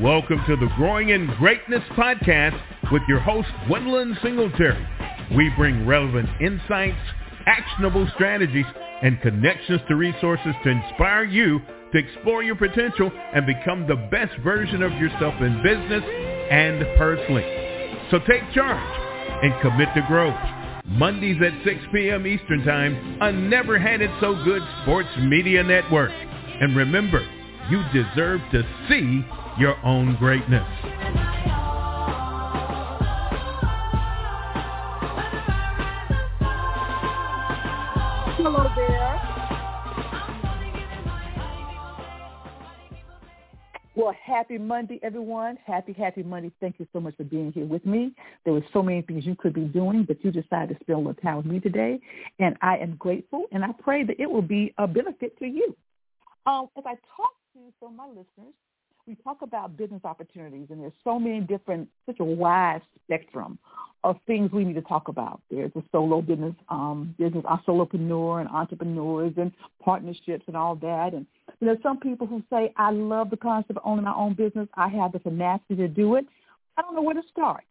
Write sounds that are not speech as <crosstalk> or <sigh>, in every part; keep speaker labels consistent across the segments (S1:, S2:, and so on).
S1: Welcome to the Growing in Greatness podcast with your host, Gwendolyn Singletary. We bring relevant insights, actionable strategies, and connections to resources to inspire you to explore your potential and become the best version of yourself in business and personally. So take charge and commit to growth. Mondays at 6 p.m. Eastern Time on Never Had It So Good Sports Media Network. And remember, you deserve to see your own greatness.
S2: Hello there. Well, happy Monday, everyone. Happy, happy Monday. Thank you so much for being here with me. There were so many things you could be doing, but you decided to spend a little time with me today, and I am grateful, and I pray that it will be a benefit to you. Um, as I talk to some of my listeners, we talk about business opportunities, and there's so many different, such a wide spectrum of things we need to talk about. There's a solo business, um, business, a solopreneur and entrepreneurs and partnerships and all that. And you know, some people who say, I love the concept of owning my own business. I have the tenacity to do it. I don't know where to start.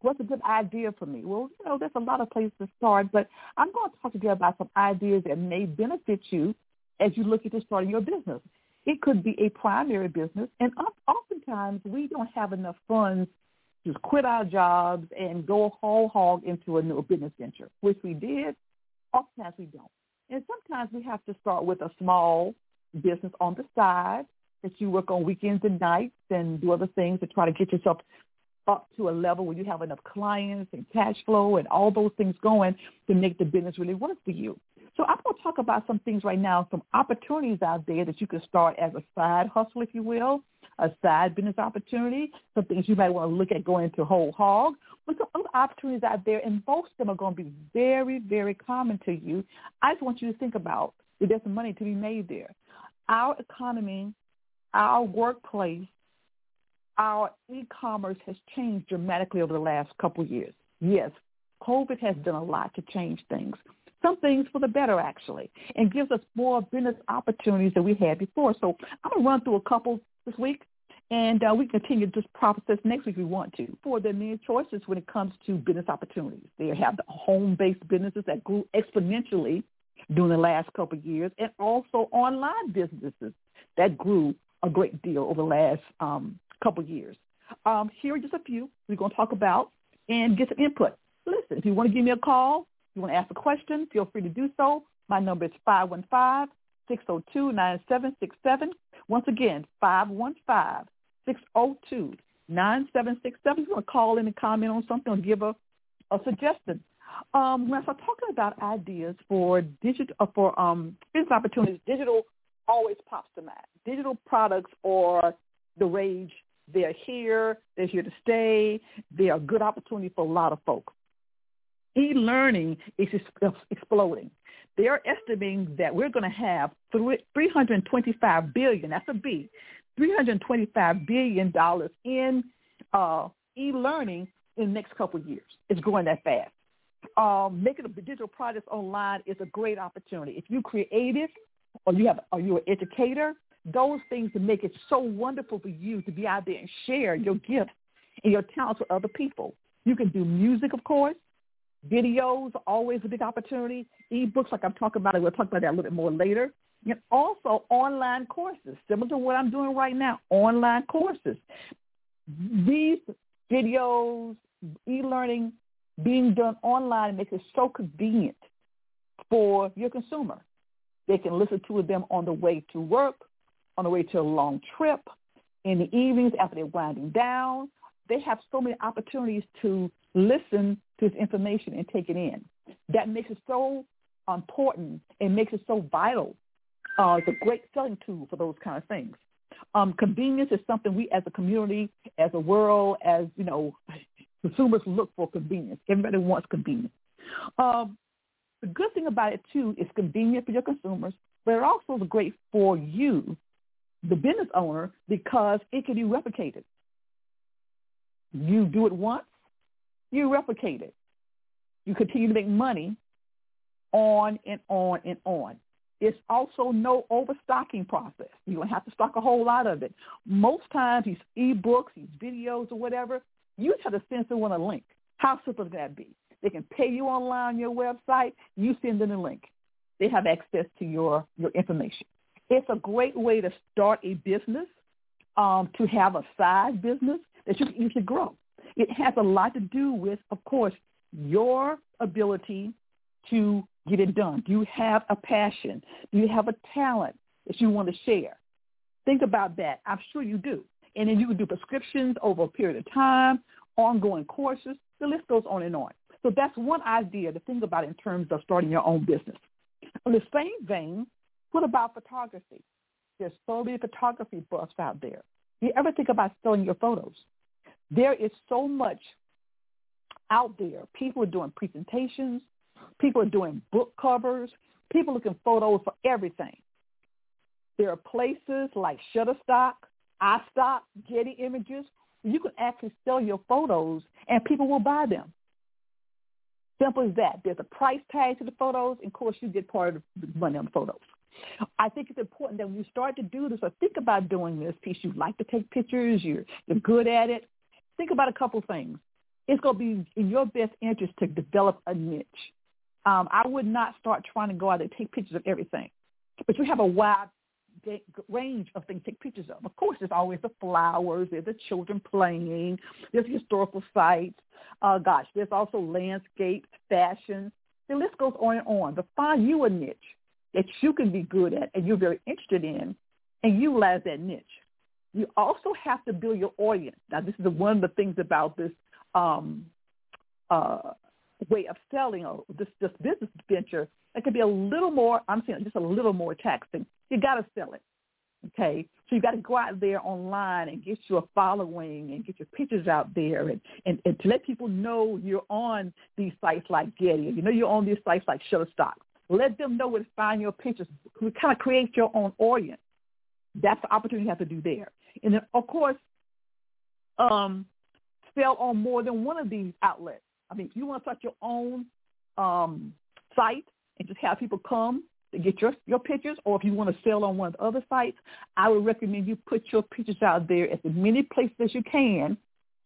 S2: What's a good idea for me? Well, you know, there's a lot of places to start, but I'm going to talk to you about some ideas that may benefit you as you look into starting your business. It could be a primary business, and oftentimes we don't have enough funds to quit our jobs and go whole hog into a new business venture, which we did. Oftentimes we don't. And sometimes we have to start with a small business on the side that you work on weekends and nights and do other things to try to get yourself up to a level where you have enough clients and cash flow and all those things going to make the business really work for you. So I'm going to talk about some things right now, some opportunities out there that you can start as a side hustle, if you will, a side business opportunity, some things you might want to look at going to whole hog, but some other opportunities out there, and most of them are going to be very, very common to you. I just want you to think about that there's some money to be made there. Our economy, our workplace, our e-commerce has changed dramatically over the last couple of years. Yes, COVID has done a lot to change things some things for the better actually, and gives us more business opportunities than we had before. So I'm gonna run through a couple this week, and uh, we continue this process next week if we want to. For the many choices when it comes to business opportunities, they have the home-based businesses that grew exponentially during the last couple of years, and also online businesses that grew a great deal over the last um, couple of years. Um, here are just a few we're going to talk about and get some input. Listen, if you want to give me a call, you want to ask a question, feel free to do so. My number is 515-602-9767. Once again, 515-602-9767. If you want to call in and comment on something or give a, a suggestion. Um, when I start talking about ideas for digital, uh, for um, business opportunities, digital always pops to mind. Digital products are the rage. They're here. They're here to stay. They are a good opportunity for a lot of folks e-learning is exploding. They're estimating that we're going to have 325 billion, that's a B, 325 billion dollars in uh, e-learning in the next couple of years. It's growing that fast. Um, making a digital products online is a great opportunity. If you're creative or you have, or you're an educator, those things make it so wonderful for you to be out there and share your gifts and your talents with other people. You can do music, of course. Videos, always a big opportunity. Ebooks, like I'm talking about, we'll talk about that a little bit more later. And also online courses, similar to what I'm doing right now, online courses. These videos, e-learning being done online makes it so convenient for your consumer. They can listen to them on the way to work, on the way to a long trip, in the evenings after they're winding down. They have so many opportunities to listen to this information and take it in. That makes it so important and makes it so vital. Uh, it's a great selling tool for those kind of things. Um, convenience is something we as a community, as a world, as, you know, <laughs> consumers look for convenience. Everybody wants convenience. Um, the good thing about it, too, is convenient for your consumers, but it also is great for you, the business owner, because it can be replicated. You do it once, you replicate it. You continue to make money on and on and on. It's also no overstocking process. You don't have to stock a whole lot of it. Most times, these ebooks, these videos, or whatever, you just have to send someone a link. How simple can that be? They can pay you online on your website. You send them a link. They have access to your, your information. It's a great way to start a business, um, to have a side business that you can easily grow. It has a lot to do with, of course, your ability to get it done. Do you have a passion? Do you have a talent that you want to share? Think about that. I'm sure you do. And then you can do prescriptions over a period of time, ongoing courses. The list goes on and on. So that's one idea to think about in terms of starting your own business. In the same vein, what about photography? There's so many photography buffs out there. Do you ever think about selling your photos? There is so much out there. People are doing presentations. People are doing book covers. People looking photos for everything. There are places like Shutterstock, iStock, Getty Images. You can actually sell your photos and people will buy them. Simple as that. There's a price tag to the photos, of course you get part of the money on the photos. I think it's important that when you start to do this or think about doing this piece, you like to take pictures, you're, you're good at it, think about a couple things. It's going to be in your best interest to develop a niche. Um, I would not start trying to go out and take pictures of everything. But you have a wide range of things to take pictures of. Of course, there's always the flowers, there's the children playing, there's historical sites. Uh, gosh, there's also landscapes, fashion. The list goes on and on. But find you a niche that you can be good at and you're very interested in and utilize that niche. You also have to build your audience. Now, this is one of the things about this um, uh, way of selling or this, this business venture that can be a little more, I'm saying just a little more taxing. You got to sell it. Okay, so you got to go out there online and get your following and get your pictures out there and, and, and to let people know you're on these sites like Getty, you know you're on these sites like Shutterstock. Let them know where to find your pictures. Kind of create your own audience. That's the opportunity you have to do there. And then, of course, um, sell on more than one of these outlets. I mean, if you want to start your own um, site and just have people come to get your, your pictures, or if you want to sell on one of the other sites, I would recommend you put your pictures out there at as many places as you can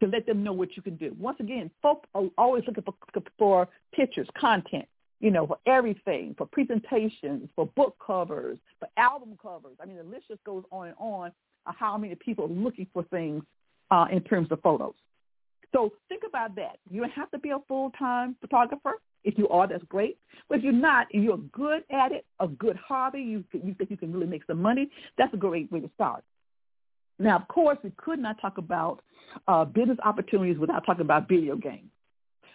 S2: to let them know what you can do. Once again, folks are always looking for, for pictures, content, you know, for everything, for presentations, for book covers, for album covers. I mean, the list just goes on and on of how many people are looking for things uh, in terms of photos. So think about that. You don't have to be a full-time photographer. If you are, that's great. But if you're not and you're good at it, a good hobby, you, you think you can really make some money, that's a great way to start. Now, of course, we could not talk about uh, business opportunities without talking about video games.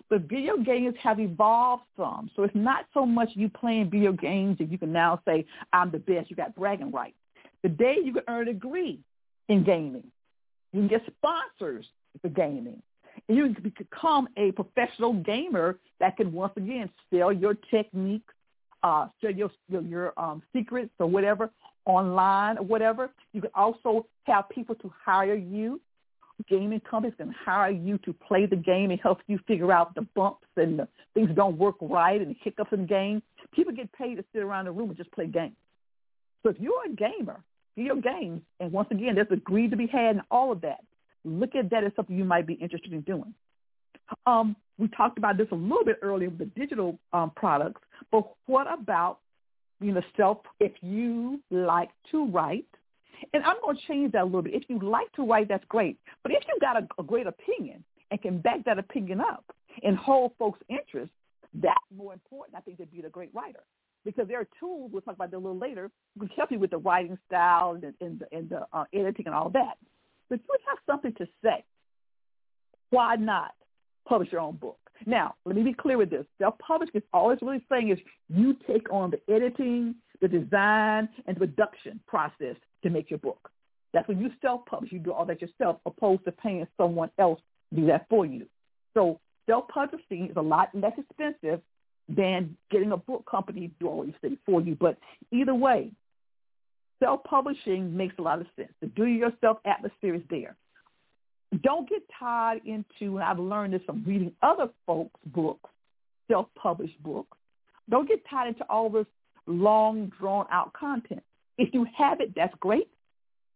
S2: But video games have evolved some. So it's not so much you playing video games that you can now say, I'm the best. You got bragging rights. Today you can earn a degree in gaming. You can get sponsors for gaming. And you can become a professional gamer that can once again sell your techniques, uh, sell your your, your um, secrets or whatever online or whatever. You can also have people to hire you gaming companies can hire you to play the game and help you figure out the bumps and the things don't work right and hiccups in the game. People get paid to sit around the room and just play games. So if you're a gamer, video games, and once again, there's a greed to be had and all of that. Look at that as something you might be interested in doing. Um, we talked about this a little bit earlier with the digital um, products, but what about you know self? If you like to write, and I'm going to change that a little bit. If you like to write, that's great. But if you've got a, a great opinion and can back that opinion up and hold folks' interest, that's more important, I think, to be a great writer. Because there are tools, we'll talk about that a little later, who can help you with the writing style and, and the, and the uh, editing and all that. But if you have something to say, why not publish your own book? Now, let me be clear with this. Self-publishing is always really saying is you take on the editing, the design, and production process to make your book. That's when you self-publish. You do all that yourself opposed to paying someone else to do that for you. So self-publishing is a lot less expensive than getting a book company to do all these things for you. But either way, self-publishing makes a lot of sense. The do-yourself atmosphere is there. Don't get tied into, and I've learned this from reading other folks' books, self-published books. Don't get tied into all this long, drawn-out content. If you have it, that's great.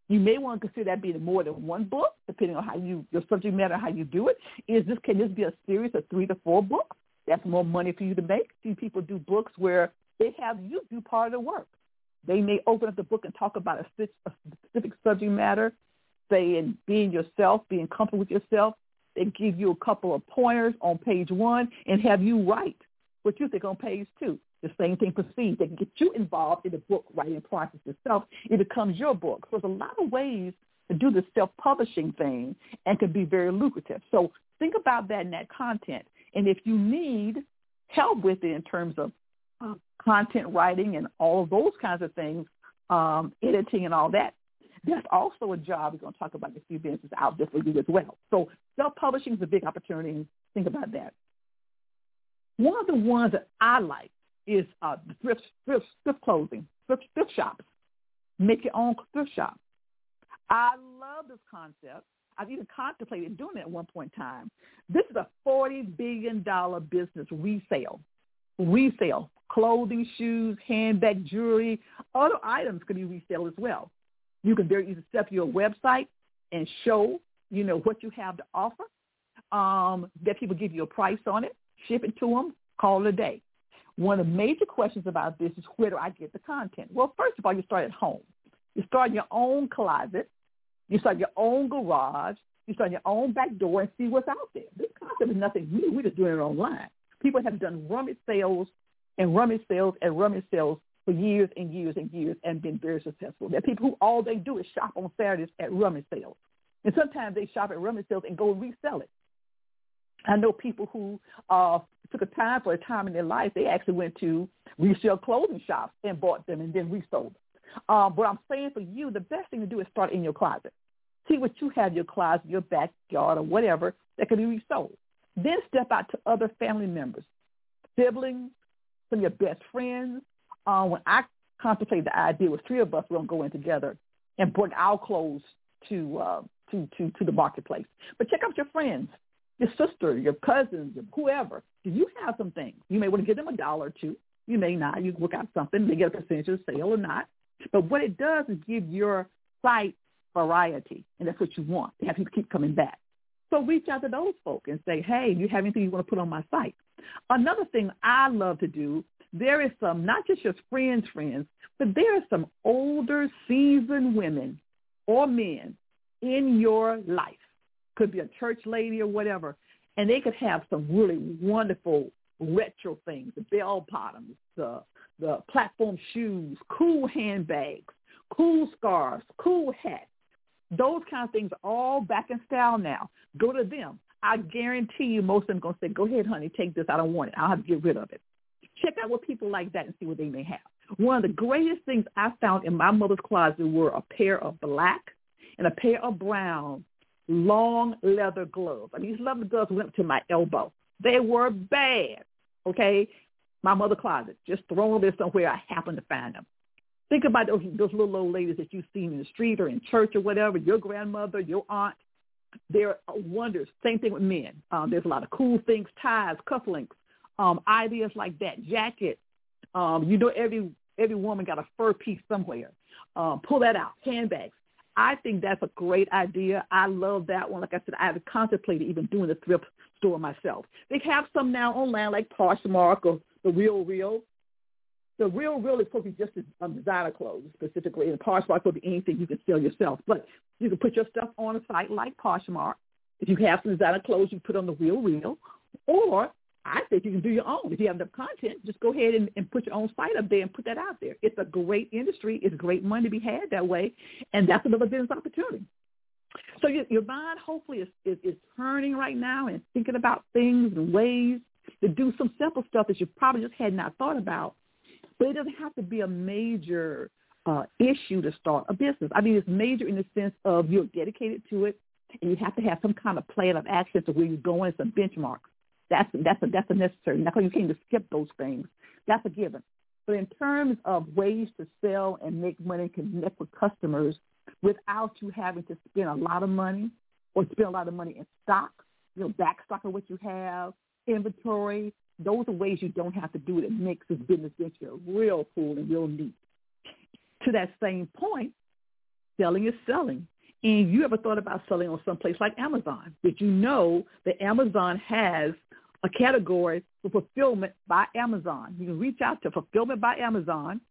S2: You may want to consider that being more than one book, depending on how you your subject matter, how you do it. Is this can this be a series of three to four books? That's more money for you to make. See people do books where they have you do part of the work. They may open up the book and talk about a specific subject matter, say in being yourself, being comfortable with yourself. They give you a couple of pointers on page one and have you write what you think on page two. The same thing proceeds. They can get you involved in the book writing process itself. It becomes your book. So there's a lot of ways to do the self-publishing thing and can be very lucrative. So think about that in that content. And if you need help with it in terms of uh, content writing and all of those kinds of things, um, editing and all that, that's also a job we're going to talk about a few minutes out there for you as well. So self-publishing is a big opportunity. Think about that. One of the ones that I like is uh, thrift, thrift, thrift clothing, thrift, thrift shops. Make your own thrift shop. I love this concept. I've even contemplated doing it at one point in time. This is a $40 billion business resale. Resale. Clothing, shoes, handbag, jewelry, other items can be resale as well. You can very easily set up your website and show, you know, what you have to offer. Um, that people give you a price on it, ship it to them, call it a day. One of the major questions about this is where do I get the content? Well, first of all, you start at home. You start in your own closet you start your own garage. You start your own back door and see what's out there. This concept is nothing new. We're just doing it online. People have done rummage sales and rummage sales and rummage sales for years and years and years and been very successful. There are people who all they do is shop on Saturdays at rummage sales. And sometimes they shop at rummage sales and go and resell it. I know people who uh, took a time for a time in their life, they actually went to resale clothing shops and bought them and then resold them. Um, but I'm saying for you, the best thing to do is start in your closet. See what you have in your closet, your backyard, or whatever that can be resold. Then step out to other family members, siblings, some of your best friends. Uh, when I contemplated the idea, with three of us, we're gonna go in together and bring our clothes to uh, to to to the marketplace. But check out your friends, your sister, your cousins, your whoever. Do you have some things? You may want to give them a dollar or two. You may not. You work out something. They get a percentage of the sale or not. But what it does is give your site variety, and that's what you want. To have people keep coming back. So reach out to those folk and say, hey, do you have anything you want to put on my site? Another thing I love to do, there is some, not just your friends' friends, but there are some older, seasoned women or men in your life. Could be a church lady or whatever. And they could have some really wonderful retro things, the bell bottoms, the the platform shoes, cool handbags, cool scarves, cool hats. Those kind of things are all back in style now. Go to them. I guarantee you most of them going to say, go ahead, honey, take this. I don't want it. I'll have to get rid of it. Check out what people like that and see what they may have. One of the greatest things I found in my mother's closet were a pair of black and a pair of brown long leather gloves. I mean, these leather gloves went to my elbow. They were bad, okay? my mother closet, just thrown there somewhere I happen to find them. Think about those those little old ladies that you've seen in the street or in church or whatever, your grandmother, your aunt. They're wonders. Same thing with men. Um, there's a lot of cool things, ties, cufflinks, um, ideas like that, jackets. Um, you know, every every woman got a fur piece somewhere. Um, pull that out. Handbags. I think that's a great idea. I love that one. Like I said, I have contemplated even doing the thrift store myself. They have some now online like Poshmark or the Real Real. The Real Real is supposed to be just um, designer clothes specifically, and Poshmark could be anything you can sell yourself. But you can put your stuff on a site like Poshmark. If you have some designer clothes, you put on the Real Real. Or I think you can do your own. If you have enough content, just go ahead and, and put your own site up there and put that out there. It's a great industry. It's great money to be had that way, and that's another business opportunity. So your, your mind hopefully is, is, is turning right now and thinking about things and ways to do some simple stuff that you probably just had not thought about. But it doesn't have to be a major uh, issue to start a business. I mean, it's major in the sense of you're dedicated to it, and you have to have some kind of plan of action to where you're going, some benchmarks. That's that's a that's a necessary. Not you can't just skip those things. That's a given. But in terms of ways to sell and make money, and connect with customers without you having to spend a lot of money or spend a lot of money in stock, you know, back stock of what you have, inventory, those are ways you don't have to do it. It makes this business venture real cool and real neat. To that same point, selling is selling. And you ever thought about selling on some place like Amazon? Did you know that Amazon has a category for fulfillment by Amazon? You can reach out to fulfillment by Amazon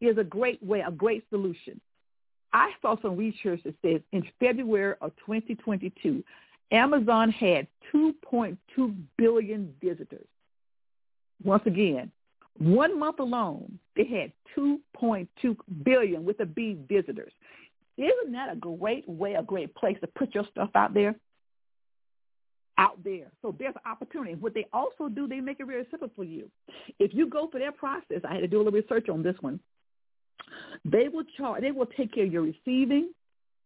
S2: is a great way, a great solution. I saw some research that says in February of 2022, Amazon had 2.2 billion visitors. Once again, one month alone, they had 2.2 billion with a B visitors. Isn't that a great way, a great place to put your stuff out there? Out there. So there's opportunity. What they also do, they make it very simple for you. If you go for their process, I had to do a little research on this one. They will charge. They will take care of your receiving,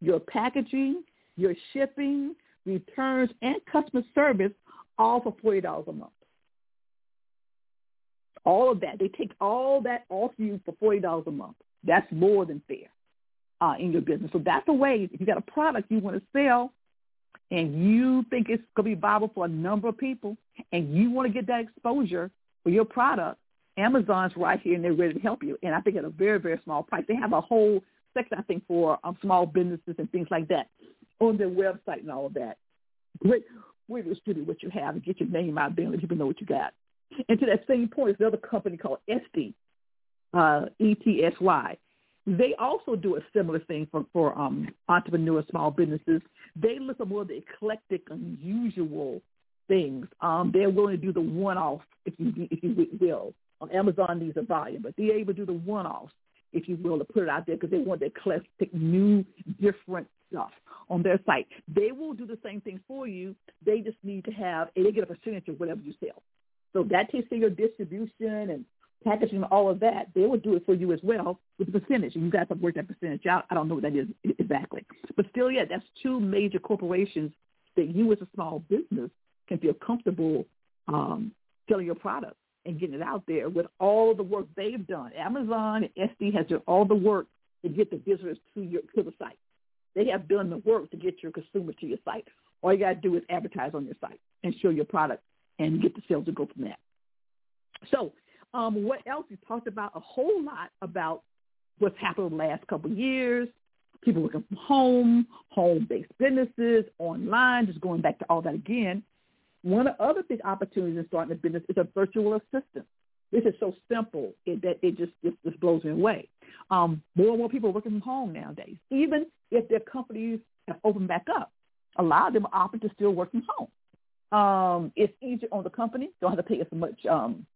S2: your packaging, your shipping, returns, and customer service, all for forty dollars a month. All of that. They take all that off you for forty dollars a month. That's more than fair uh, in your business. So that's a way. If you got a product you want to sell, and you think it's going to be viable for a number of people, and you want to get that exposure for your product, Amazon's right here and they're ready to help you. And I think at a very, very small price. They have a whole section, I think, for um, small businesses and things like that on their website and all of that. Way to distribute what you have and get your name out there and let people know what you got. And to that same point, there's another company called Etsy, uh, E-T-S-Y. They also do a similar thing for, for um, entrepreneurs, small businesses. They look at more of the eclectic, unusual things. Um, they're willing to do the one-off, if you if you will. On Amazon, these are volume, but they're able to do the one-offs, if you will, to put it out there because they want the eclectic, new, different stuff on their site. They will do the same thing for you. They just need to have, they get a percentage of whatever you sell. So that takes care of your distribution and packaging all of that. They will do it for you as well with the percentage. And you guys have worked that percentage out. I don't know what that is exactly. But still, yeah, that's two major corporations that you as a small business can feel comfortable um, selling your product and getting it out there with all the work they've done. Amazon and Etsy has done all the work to get the visitors to your to the site. They have done the work to get your consumer to your site. All you got to do is advertise on your site and show your product and get the sales to go from that. So um, what else? We talked about a whole lot about what's happened the last couple of years, people working from home, home-based businesses, online, just going back to all that again. One of the other big opportunities in starting a business is a virtual assistant. This is so simple it, that it just, just, just blows me away. Um, more and more people are working from home nowadays. Even if their companies have opened back up, a lot of them are opting to still work from home. Um, it's easier on the company. Don't have to pay as much um,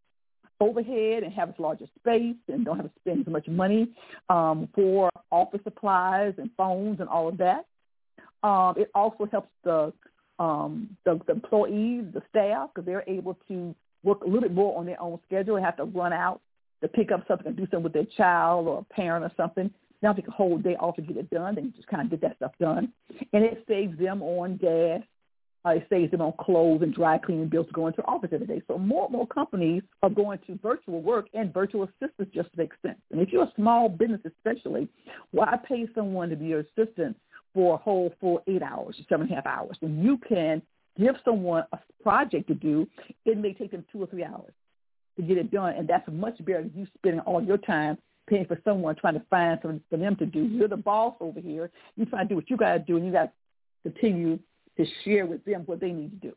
S2: overhead and have as larger space and don't have to spend as much money um, for office supplies and phones and all of that. Um, it also helps the, um, the, the employees, the staff, because they're able to work a little bit more on their own schedule and have to run out to pick up something and do something with their child or a parent or something. They don't take a whole day off to get it done. They can just kind of get that stuff done. And it saves them on gas. Uh, it saves them on clothes and dry cleaning bills to go into office every day. So more and more companies are going to virtual work and virtual assistants just makes sense. And if you're a small business especially, why pay someone to be your assistant for a whole full eight hours seven and a half hours when you can give someone a project to do, it may take them two or three hours to get it done. And that's much better than you spending all your time paying for someone trying to find something for them to do. You're the boss over here. You try to do what you got to do, and you got to continue to share with them what they need to do.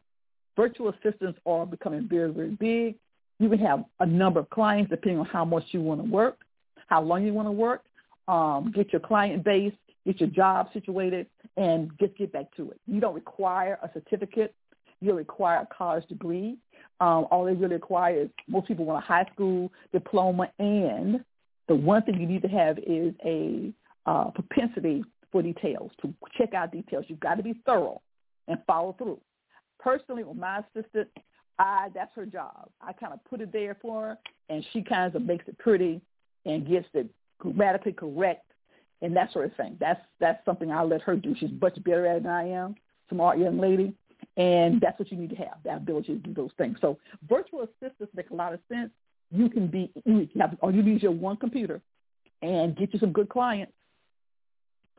S2: Virtual assistants are becoming very, very big. You can have a number of clients depending on how much you want to work, how long you want to work, um, get your client base, get your job situated, and just get back to it. You don't require a certificate. You require a college degree. Um, all they really require is most people want a high school diploma, and the one thing you need to have is a uh, propensity for details, to check out details. You've got to be thorough and follow through. Personally, with my assistant, I that's her job. I kind of put it there for her, and she kind of makes it pretty and gets it grammatically correct and that sort of thing. That's that's something I'll let her do. She's much better at it than I am. Smart young lady, and that's what you need to have that ability to do those things. So virtual assistants make a lot of sense. You can be you have all you need is your one computer, and get you some good clients.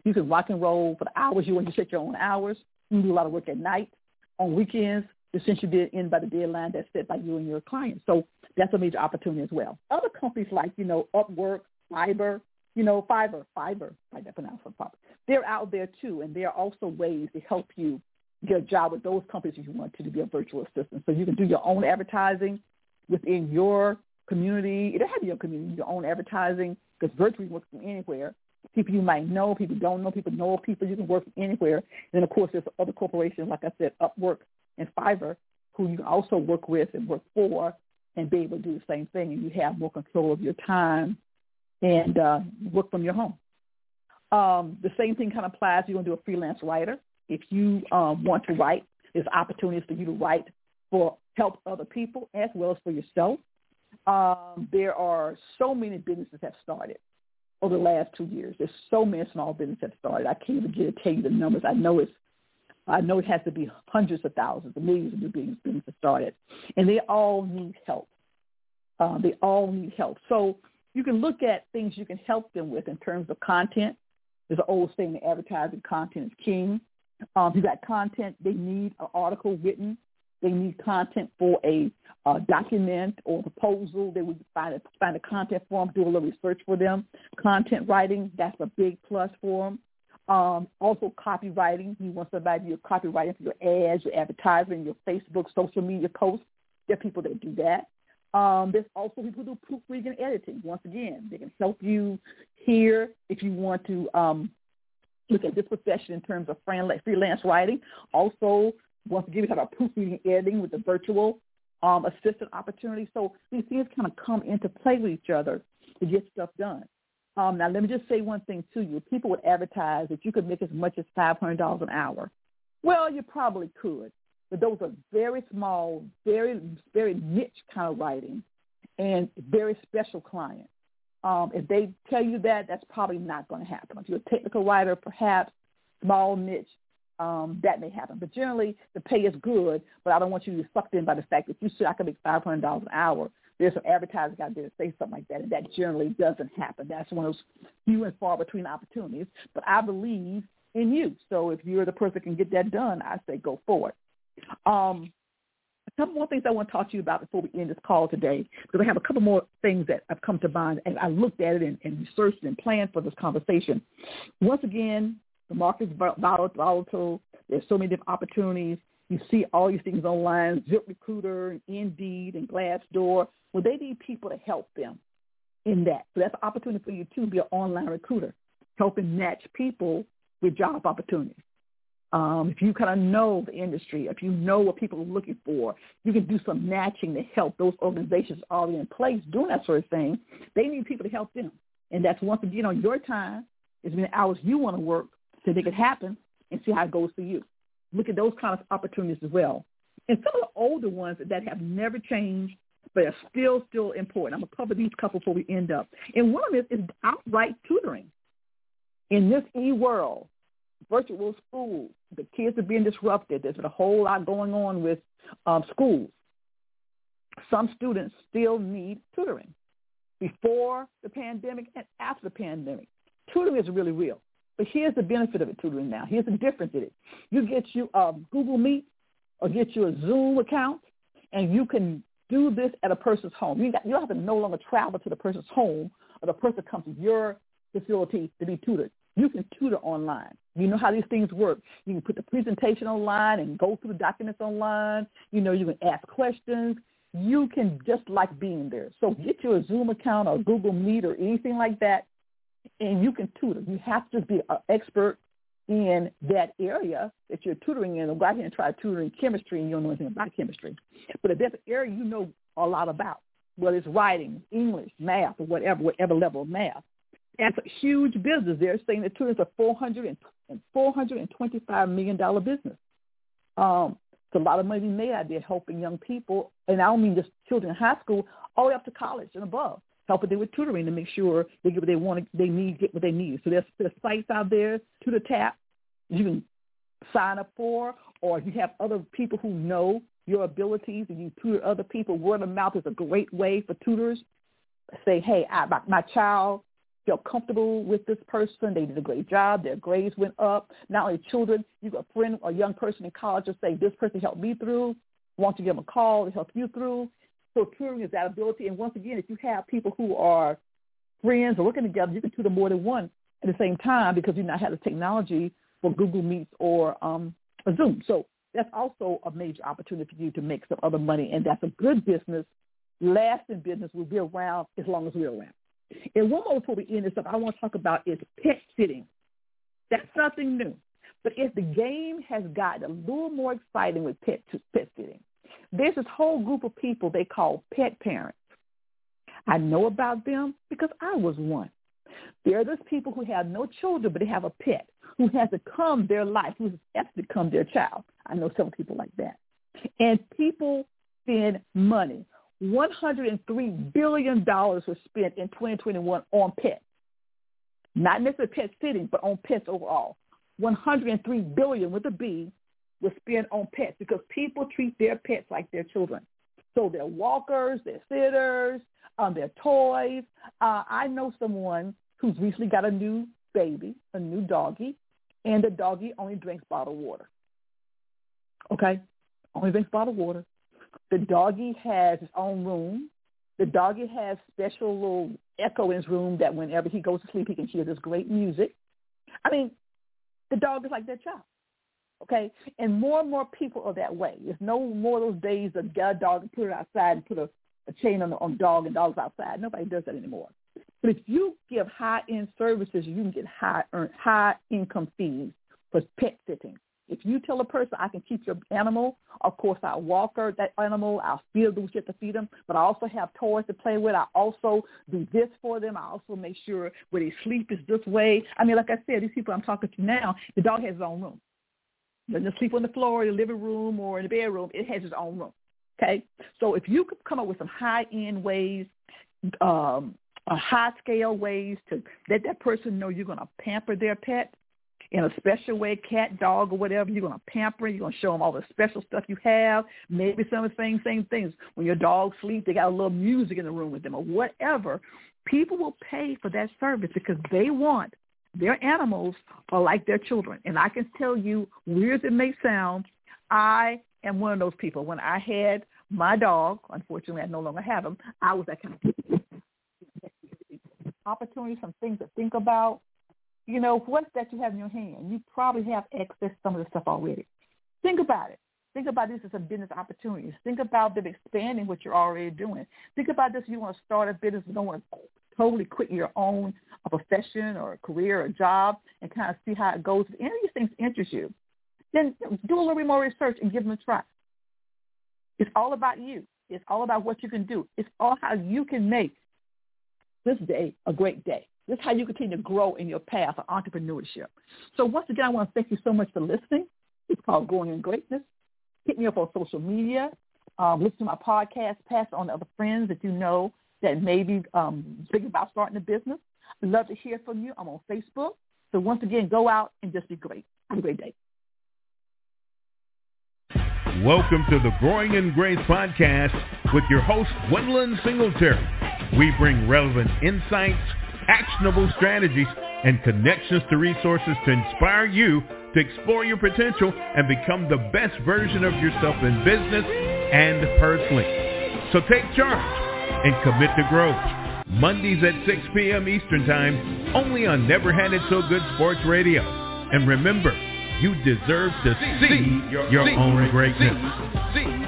S2: You can rock and roll for the hours you want. You set your own hours. You do a lot of work at night, on weekends. since you did end by the deadline that's set by you and your client. So that's a major opportunity as well. Other companies like, you know, Upwork, Fiverr, you know, Fiverr, Fiverr, like pronounced for Fiverr. They're out there too, and there are also ways to help you get a job with those companies if you want to, to be a virtual assistant. So you can do your own advertising within your community. It'll have your community, your own advertising, because virtually works from anywhere. People you might know, people don't know, people know people. You can work anywhere. And then, of course, there's other corporations, like I said, Upwork and Fiverr, who you can also work with and work for and be able to do the same thing. And you have more control of your time and uh, work from your home. Um, the same thing kind of applies. You're going to do a freelance writer. If you um, want to write, there's opportunities for you to write for help other people as well as for yourself. Um, there are so many businesses have started over the last two years. There's so many small businesses have started. I can't even get to tell you the numbers. I know it's I know it has to be hundreds of thousands, millions of new businesses started, and they all need help. Uh, they all need help. So you can look at things you can help them with in terms of content. There's an old saying, advertising content is king. Um, you got content, they need an article written. They need content for a uh, document or proposal. They would find a, find a content for them, do a little research for them. Content writing, that's a big plus for them. Um, also copywriting. You want somebody to do copywriting for your ads, your advertising, your Facebook, social media posts. There are people that do that. Um, there's also people who do proofreading and editing. Once again, they can help you here if you want to um, look at this profession in terms of freelance writing. Also, once again, we have our proofreading editing with the virtual um, assistant opportunity. So these things kind of come into play with each other to get stuff done. Um, now, let me just say one thing to you. People would advertise that you could make as much as $500 an hour. Well, you probably could, but those are very small, very, very niche kind of writing and very special clients. Um, if they tell you that, that's probably not going to happen. If you're a technical writer, perhaps small niche, um, that may happen. But generally, the pay is good, but I don't want you to be sucked in by the fact that you say I can make $500 an hour there's some advertising out there to say something like that, and that generally doesn't happen. That's one of those few and far between opportunities. But I believe in you. So if you're the person that can get that done, I say go forward. Um, a couple more things I want to talk to you about before we end this call today, because I have a couple more things that have come to mind, and I looked at it and, and researched and planned for this conversation. Once again, the market's volatile. There's so many different opportunities. You see all these things online, ZipRecruiter, Indeed, and Glassdoor. Well, they need people to help them in that. So that's an opportunity for you to be an online recruiter, helping match people with job opportunities. Um, if you kind of know the industry, if you know what people are looking for, you can do some matching to help those organizations already in place doing that sort of thing. They need people to help them. And that's once again on your time. It's many hours you want to work to make it happen and see how it goes for you. Look at those kind of opportunities as well. And some of the older ones that have never changed but are still still important. I'm gonna cover these couple before we end up. And one of them is, outright tutoring. In this e-world, virtual schools, the kids are being disrupted. There's a whole lot going on with um, schools. Some students still need tutoring before the pandemic and after the pandemic. Tutoring is really real. But here's the benefit of it, tutoring now. Here's the difference in it. You get you a Google Meet or get you a Zoom account, and you can do this at a person's home. You, got, you don't have to no longer travel to the person's home or the person comes to your facility to be tutored. You can tutor online. You know how these things work. You can put the presentation online and go through the documents online. You know, you can ask questions. You can just like being there. So get you a Zoom account or Google Meet or anything like that, and you can tutor. You have to be an expert in that area that you're tutoring in, go out here and try tutoring chemistry and you don't know anything about chemistry. But if that's an area you know a lot about, whether it's writing, English, math, or whatever, whatever level of math, that's a huge business. They're saying that tutoring is a 400 and $425 million business. Um, it's a lot of money made out there helping young people, and I don't mean just children in high school, all the way up to college and above helping them with tutoring to make sure they get what they want, they need, get what they need. So there's, there's sites out there, Tutor Tap, you can sign up for, or you have other people who know your abilities and you tutor other people, word of mouth is a great way for tutors. Say, hey, I, my, my child feel comfortable with this person. They did a great job. Their grades went up. Not only children, you got a friend or a young person in college to say, this person helped me through. want to give them a call to help you through. So touring is that ability. And once again, if you have people who are friends or working together, you can tutor more than one at the same time because you now have the technology for Google Meets or um, Zoom. So that's also a major opportunity for you to make some other money, and that's a good business. Lasting business will be around as long as we're around. And one more before we end this up, I want to talk about is pet sitting. That's nothing new. But if the game has gotten a little more exciting with pet, pet sitting, there's this whole group of people they call pet parents. I know about them because I was one. There are those people who have no children, but they have a pet who has become their life, who has to become their child. I know several people like that. And people spend money. $103 billion was spent in 2021 on pets. Not necessarily pet sitting, but on pets overall. 103 billion with a B was spent on pets because people treat their pets like their children. So their walkers, their sitters, um, their toys. Uh, I know someone who's recently got a new baby, a new doggy, and the doggy only drinks bottled water. Okay? Only drinks bottled water. The doggy has his own room. The doggy has special little echo in his room that whenever he goes to sleep, he can hear this great music. I mean, the dog is like their child. Okay? And more and more people are that way. There's no more of those days of get a dog and put it outside and put a, a chain on the on dog and dogs outside. Nobody does that anymore. But if you give high-end services, you can get high earn high income fees for pet sitting. If you tell a person I can keep your animal, of course I'll walker that animal, I'll feed them shit to feed them, but I also have toys to play with. I also do this for them. I also make sure where they sleep is this way. I mean, like I said, these people I'm talking to now, the dog has his own room. Doesn't sleep on the floor, in the living room, or in the bedroom. It has its own room. Okay, so if you could come up with some high end ways, um, a high scale ways to let that person know you're going to pamper their pet in a special way, cat, dog, or whatever. You're going to pamper. You're going to show them all the special stuff you have. Maybe some of the same same things. When your dog sleeps, they got a little music in the room with them, or whatever. People will pay for that service because they want their animals are like their children. And I can tell you, weird as it may sound, I am one of those people. When I had my dog, unfortunately I no longer have him, I was that kind of opportunities, some things to think about. You know, what's that you have in your hand? You probably have access to some of the stuff already. Think about it. Think about this as a business opportunities. Think about them expanding what you're already doing. Think about this. You want to start a business. You don't want to totally quit your own a profession or a career or a job and kind of see how it goes. If any of these things interest you, then do a little bit more research and give them a try. It's all about you. It's all about what you can do. It's all how you can make this day a great day. This is how you continue to grow in your path of entrepreneurship. So once again, I want to thank you so much for listening. It's called Growing in Greatness. Hit me up on social media. Um, listen to my podcast. Pass on to other friends that you know that may be um, thinking about starting a business. I'd love to hear from you. I'm on Facebook. So once again, go out and just be great. Have a great day.
S1: Welcome to the Growing in Grace podcast with your host, Gwendolyn Singletary. We bring relevant insights, actionable strategies, and connections to resources to inspire you to explore your potential and become the best version of yourself in business and personally. So take charge and commit to growth. Mondays at 6 p.m. Eastern Time, only on Never Had It So Good Sports Radio. And remember, you deserve to see, see your, your own greatness. See, see.